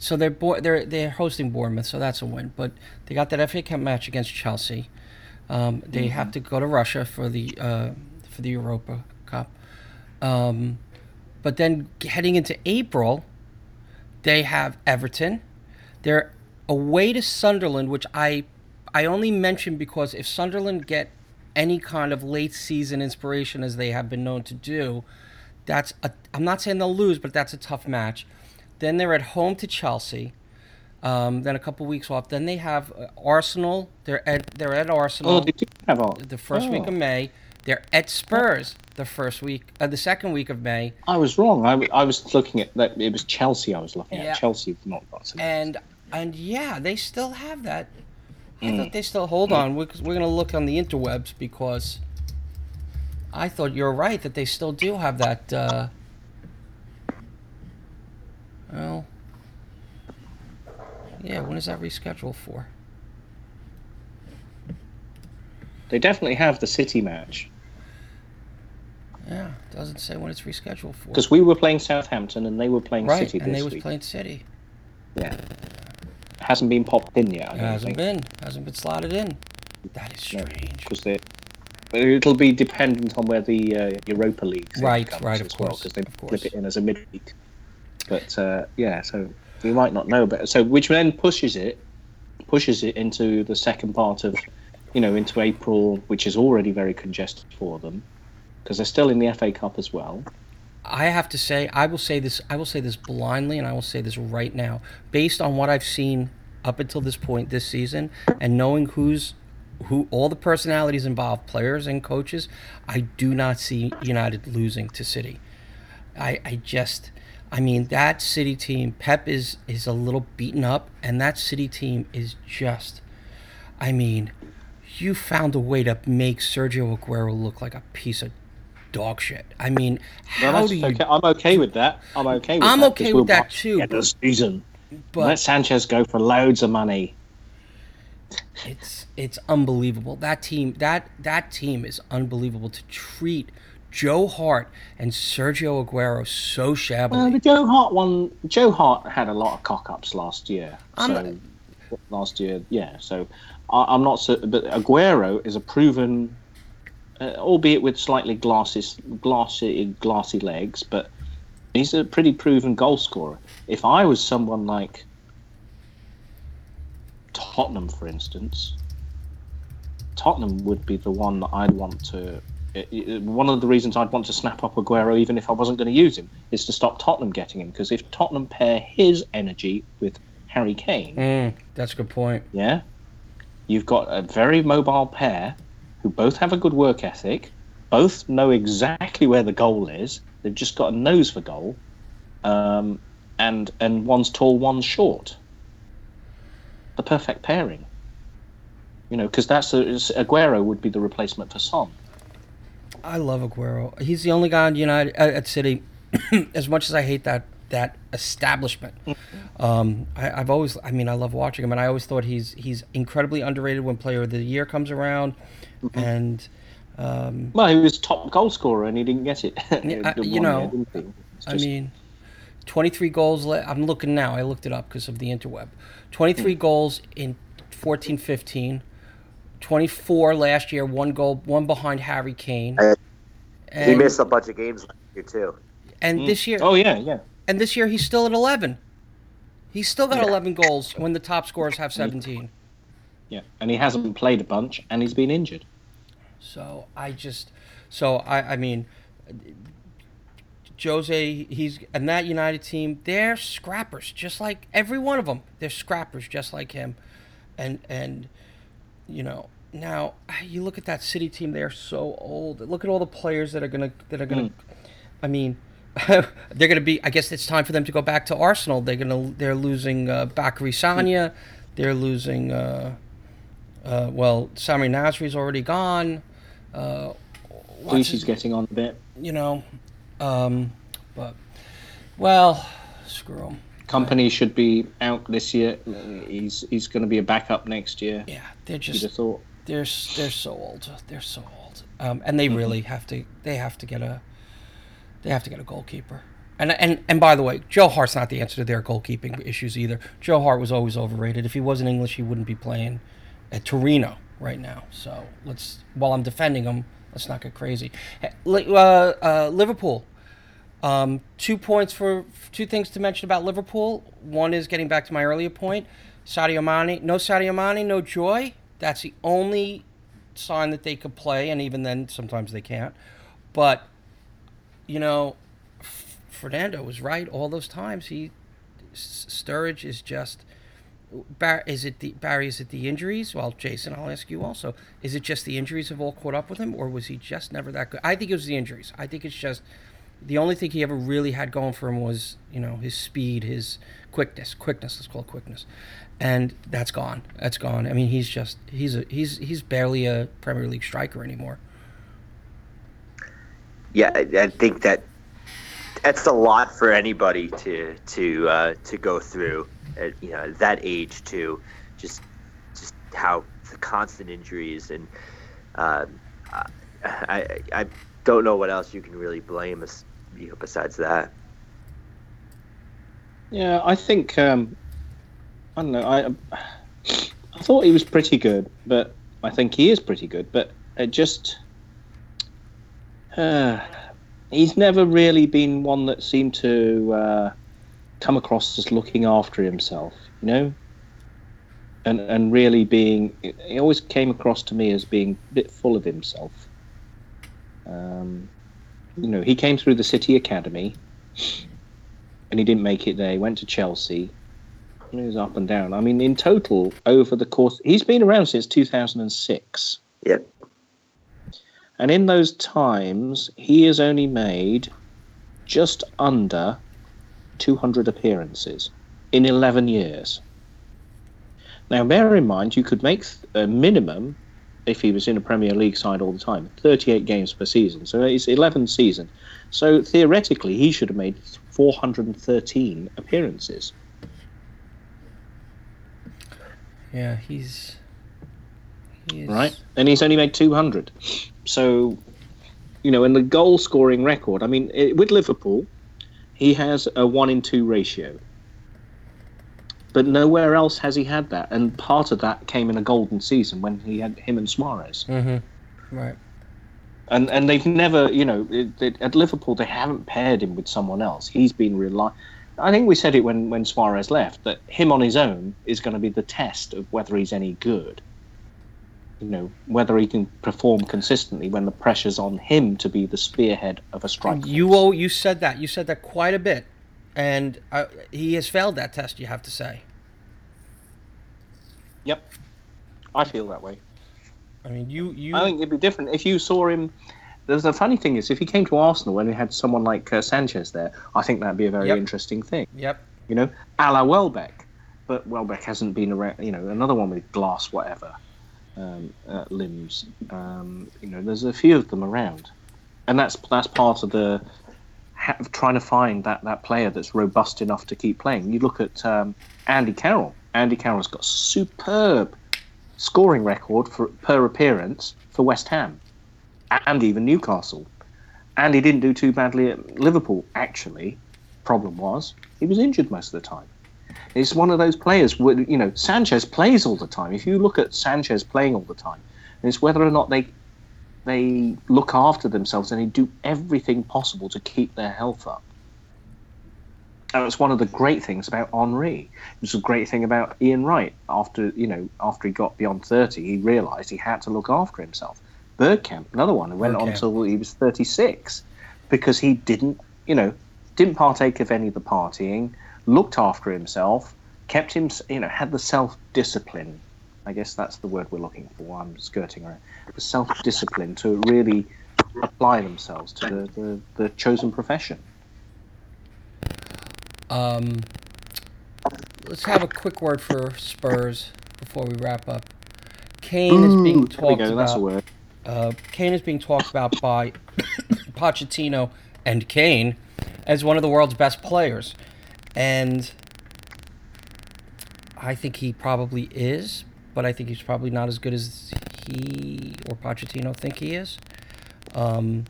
so they're Bour- they're they're hosting Bournemouth, so that's a win. But they got that FA Cup match against Chelsea. Um, they have to go to Russia for the uh, for the Europa Cup. Um, but then heading into April, they have Everton. They're away to Sunderland, which I I only mention because if Sunderland get any kind of late season inspiration as they have been known to do, that's a, I'm not saying they'll lose, but that's a tough match. Then they're at home to Chelsea. Um, then a couple weeks off. Then they have uh, Arsenal. They're at they're at Arsenal Oh, they do have all. the first week Oh. of May. They're at Spurs the first week, uh, the second week of May. I was wrong. I, w- I was looking at that. It was Chelsea. I was looking Yeah. at Chelsea. Not got and and yeah, they still have that. I Mm. thought they still hold on. We're, we're gonna look on the interwebs because I thought you're right that they still do have that. Uh, well, yeah. When is that rescheduled for? They definitely have the City match Yeah, doesn't say when it's rescheduled for. because we were playing Southampton and they were playing right, City and this they was week. playing City. Yeah, hasn't been popped in yet. I It hasn't think. been, hasn't been slotted in. That is strange. because they. It'll be dependent on where the uh, Europa League Right, comes right, of as well, course, because they flip it in as a midweek. But uh, yeah, so we might not know, but so which then pushes it, pushes it into the second part of, you know, into April, which is already very congested for them, because they're still in the FA Cup as well. I have to say, I will say this, I will say this blindly, and I will say this right now, based on what I've seen up until this point this season, and knowing who's who all the personalities involved, players and coaches, I do not see United losing to City. I, I just, I mean, that City team, Pep is is a little beaten up, and that City team is just, I mean, you found a way to make Sergio Aguero look like a piece of dog shit. I mean, how that's do you? okay. I'm okay with that. I'm okay with that. I'm that. okay with that buy too, it but- season. But Let Sanchez go for loads of money. it's it's unbelievable. That team that that team is unbelievable to treat Joe Hart and Sergio Aguero so Uh, shabbily. the Joe Hart one. Joe Hart had a lot of cock ups last year. I'm so last year, yeah. So I, I'm not. So, but Aguero is a proven, uh, albeit with slightly glassy, glassy, glassy legs, but he's a pretty proven goal scorer. If I was someone like Tottenham, for instance, Tottenham would be the one that I'd want to. It- it- One of the reasons I'd want to snap up Aguero, even if I wasn't going to use him, is to stop Tottenham getting him. Because if Tottenham pair his energy with Harry Kane, Mm, that's a good point. yeah, you've got a very mobile pair who both have a good work ethic, both know exactly where the goal is. They've just got a nose for goal, um, and and one's tall, one's short. The perfect pairing. You know, because that's a, Aguero would be the replacement for Son. I love Aguero. He's the only guy in United at City. as much as I hate that that establishment, um, I, I've always. I mean, I love watching him, and I always thought he's he's incredibly underrated when Player of the Year comes around, and. Um, Well, he was top goal scorer and he didn't get it. I- you know, year, didn't he? It's I mean, 23 goals. Le- I'm looking now. I looked it up because of the interweb. 23 Hmm. goals in 14 15. 24 last year, one goal, one behind Harry Kane. And, he missed a bunch of games last year too. and hmm. this year, Oh yeah, yeah. and this year he's still at 11. He's still got Yeah. 11 goals when the top scorers have hmm. 17. Yeah, and he hasn't played a bunch, and he's been injured. So I just, so I, I mean, Jose, he's and that United team, they're scrappers, just like every one of them. They're scrappers, just like him, and and, you know, now you look at that City team. They're so old. Look at all the players that are gonna that are gonna. I mean. they're going to be. I guess it's time for them to go back to Arsenal. They're to. They're losing uh, Bacary Sagna. They're losing. Uh, uh, well, Sami Nasri's already gone. Uh, his- getting on a bit. you know, um, but well, screw him. Kompany should be out this year. He's he's going to be a backup next year. Yeah, they're just thought. they're they're so old. They're so old. Um, and they really have to. They have to get a. They have to get a goalkeeper. And and and by the way, Joe Hart's not the answer to their goalkeeping issues either. Joe Hart was always overrated. If he wasn't English, he wouldn't be playing at Torino right now. So let's. While I'm defending him, let's not get crazy. Uh, uh, Liverpool. Um, two points for two things to mention about Liverpool. One is getting back to my earlier point. Sadio Mane, no Sadio Mane, no joy. That's the only sign that they could play, and even then, sometimes they can't. But you know, F- Fernando was right all those times. He Sturridge is just. Bar, is it the Barry? Is it the injuries? Well, Jason, I'll ask you also. Is it just the injuries have all caught up with him, or was he just never that good? I think it was the injuries. I think it's just the only thing he ever really had going for him was you know his speed, his quickness, quickness. Let's call it quickness, and that's gone. That's gone. I mean, he's just he's a he's he's barely a Premier League striker anymore. Yeah, I, think that that's a lot for anybody to to uh, to go through. At, you know, that age too, just just how the constant injuries and um, I I don't know what else you can really blame us. You know, besides that. Yeah, I think um, I don't know. I I thought he was pretty good, but I think he is pretty good. But it just uh, he's never really been one that seemed to uh, come across as looking after himself, you know. And and really being, he always came across to me as being a bit full of himself. Um, you know, he came through the City Academy and he didn't make it there. He went to Chelsea. He was up and down. I mean, in total, over the course, he's been around since 2006. Yep. And in those times, he has only made just under 200 appearances in 11 years. Now, bear in mind, you could make a minimum, if he was in a Premier League side all the time, 38 games per season. So it's 11 season. So theoretically, he should have made 413 appearances. Yeah, he's. He is, right? And he's only made 200. So, you know, and the goal scoring record, I mean, it, with Liverpool, he has a 1 in 2 ratio. But nowhere else has he had that. And part of that came in a golden season when he had him and Suarez. Mm-hmm. Right. And and they've never, you know, it, it, at Liverpool, they haven't paired him with someone else. He's been rely. I think we said it when, when Suarez left that him on his own is going to be the test of whether he's any good. You know, whether he can perform consistently when the pressure's on him to be the spearhead of a strike. You oh, you said that. You said that quite a bit, and uh, he has failed that test. You have to say. Yep. I feel that way. I mean, you you. I think it'd be different if you saw him. There's the funny thing is, if he came to Arsenal and he had someone like uh, Sanchez there, I think that'd be a very Yep. interesting thing. Yep. you know, a la Welbeck. But Welbeck hasn't been around, you know, another one with glass, whatever, um, uh, limbs. Um, you know, there's a few of them around. And that's that's part of the ha- trying to find that, that player that's robust enough to keep playing. You look at um, Andy Carroll. Andy Carroll's got superb scoring record for per appearance for West Ham and even Newcastle. And he didn't do too badly at Liverpool, actually. Problem was, he was injured most of the time. It's one of those players where you know Sanchez plays all the time. If you look at Sanchez playing all the time, it's whether or not they they look after themselves and they do everything possible to keep their health up. And it's one of the great things about Henry. It's a great thing about Ian Wright. After you know, after he got beyond thirty, he realised he had to look after himself. Bergkamp, another one, who went on Bergkamp. until he was thirty-six, because he didn't, you know, didn't partake of any of the partying, looked after himself, kept him, you know, had the self-discipline. I guess that's the word we're looking for. I'm skirting around the self-discipline to really apply themselves to the, the, the chosen profession. Um, let's have a quick word for Spurs before we wrap up. Kane is being talked go. That's a about. word. Uh, Kane is being talked about by Pochettino and Kane as one of the world's best players, and I think he probably is, but I think he's probably not as good as he or Pochettino think he is. Um,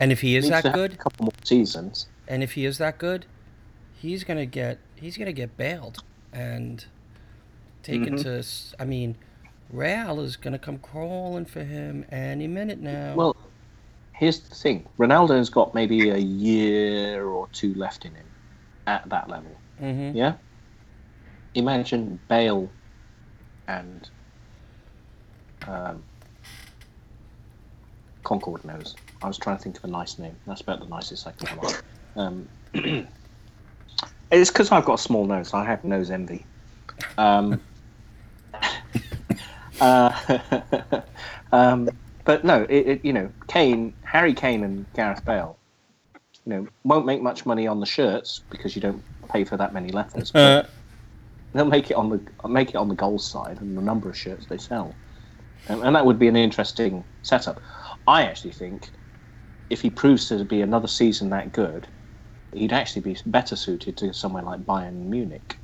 and if he is that good, A couple more seasons. and if he is that good, he's gonna get he's gonna get bailed and taken Mhm. to. I mean, Real is gonna come crawling for him any minute now. Well, here's the thing: Ronaldo's got maybe a year or two left in him at that level. hmm Yeah. Imagine Bale and um, Concord nose. I was trying to think of a nice name. That's about the nicest I can come up. Um, it's because I've got a small nose. I have nose envy. Um, uh, um, but no, it, it, you know, Kane, Harry Kane, and Gareth Bale, you know, won't make much money on the shirts because you don't pay for that many letters. Uh, they'll make it on the make it on the goals side and the number of shirts they sell, and, and that would be an interesting setup. I actually think if he proves to be another season that good, he'd actually be better suited to somewhere like Bayern Munich.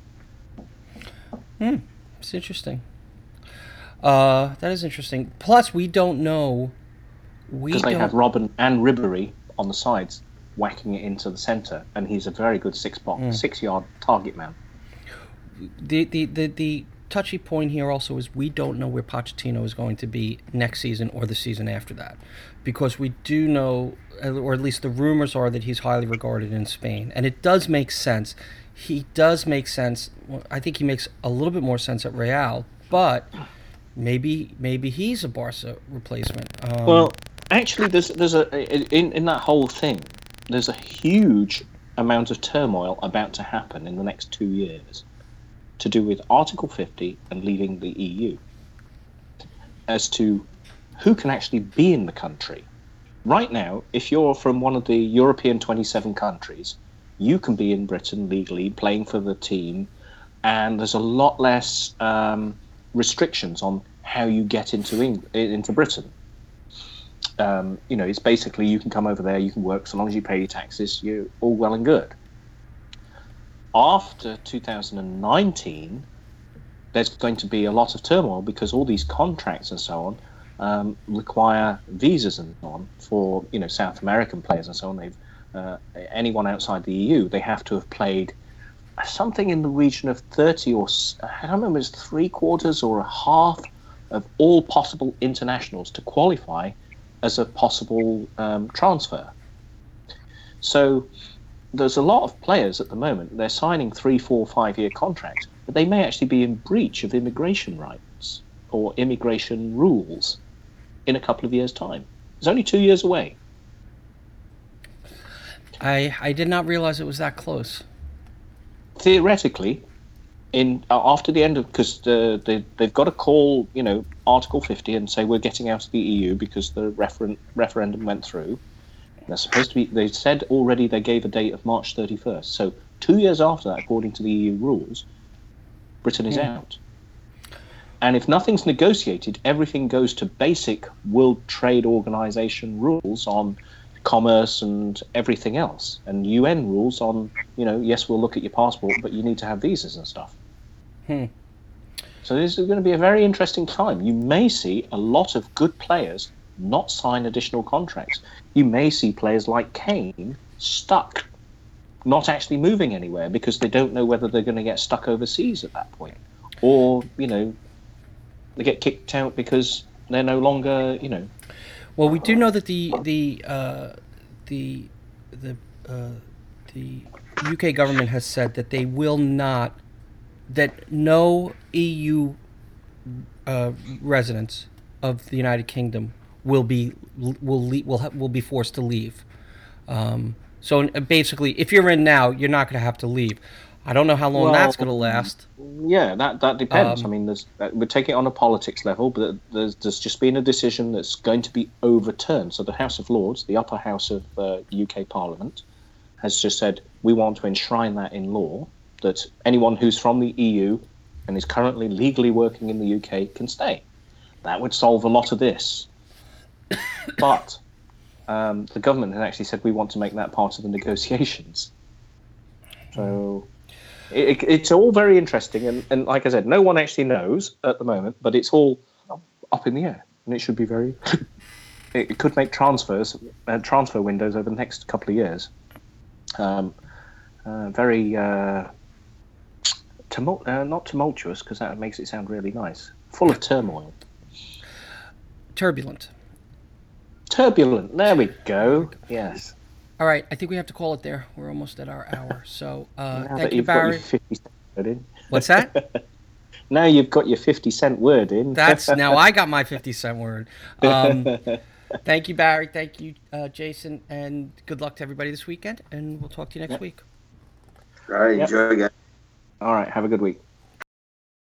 Hmm, it's interesting. Uh, that is interesting. Plus, we don't know. We because they don't. have Robben and Ribery on the sides whacking it into the centre, and he's a very good six box, six yard target man. The, the, the, the touchy point here also is we don't know where Pochettino is going to be next season or the season after that. Because we do know, or at least the rumors are that he's highly regarded in Spain. And it does make sense. He does make sense. I think he makes a little bit more sense at Real, but maybe maybe he's a Barca replacement. Um, Well, actually, there's there's a in in that whole thing, there's a huge amount of turmoil about to happen in the next two years, to do with Article 50 and leaving the EU, as to who can actually be in the country. Right now, if you're from one of the European 27 countries, you can be in Britain legally playing for the team, and there's a lot less um, restrictions on how you get into into Britain um, you know, it's basically you can come over there, you can work so long as you pay your taxes, you're all well and good. After 2019, there's going to be a lot of turmoil because all these contracts and so on um, require visas and so on for you know South American players and so on. They've uh, anyone outside the EU, they have to have played something in the region of 30 or I don't remember, it's three quarters or a half of all possible internationals to qualify as a possible um, transfer. So there's a lot of players at the moment. They're signing three, four, five year contracts, but they may actually be in breach of immigration rights or immigration rules in a couple of years' time. It's only two years away. I, I did not realize it was that close. Theoretically, in uh, after the end of because the, they they've got to call you know Article 50 and say we're getting out of the EU because the referen- referendum went through. They're supposed to be. They said already they gave a date of March 31st. So two years after that, according to the EU rules, Britain is out. And if nothing's negotiated, everything goes to basic World Trade Organization rules on commerce and everything else, and UN rules on, you know, yes, we'll look at your passport, but you need to have visas and stuff. Hmm. So this is going to be a very interesting time. You may see a lot of good players not sign additional contracts. You may see players like Kane stuck not actually moving anywhere because they don't know whether they're going to get stuck overseas at that point, or you know, they get kicked out because they're no longer you know. Well, we do know that the the uh, the the uh, the UK government has said that they will not that no EU uh, residents of the United Kingdom will be will le- will ha- will be forced to leave. Um, so basically, if you're in now, you're not going to have to leave. I don't know how long Well, that's going to last. Yeah, that that depends. Um, I mean, there's uh, we're taking it on a politics level, but there's there's just been a decision that's going to be overturned. So the House of Lords, the upper house of uh, UK Parliament, has just said we want to enshrine that in law that anyone who's from the EU and is currently legally working in the UK can stay. That would solve a lot of this. but um, the government has actually said we want to make that part of the negotiations. So it, it's all very interesting, and, and like I said, no one actually knows at the moment, but it's all up in the air, and it should be very. it, it could make transfers, uh, transfer windows over the next couple of years. Um, uh, very uh, tumult, uh, not tumultuous because that makes it sound really nice. Full of turmoil, Turbulent. Turbulent. There we go. Yes. All right, I think we have to call it there. We're almost at our hour. So uh, Now thank you, you've got your Barry. fifty cent in. What's that? Now you've got your fifty cent word in. That's now I got my 50 cent word. Um, thank you, Barry. Thank you, uh, Jason. And good luck to everybody this weekend. And we'll talk to you next Yep. week. All right, Yep. enjoy, guys. All right. Have a good week.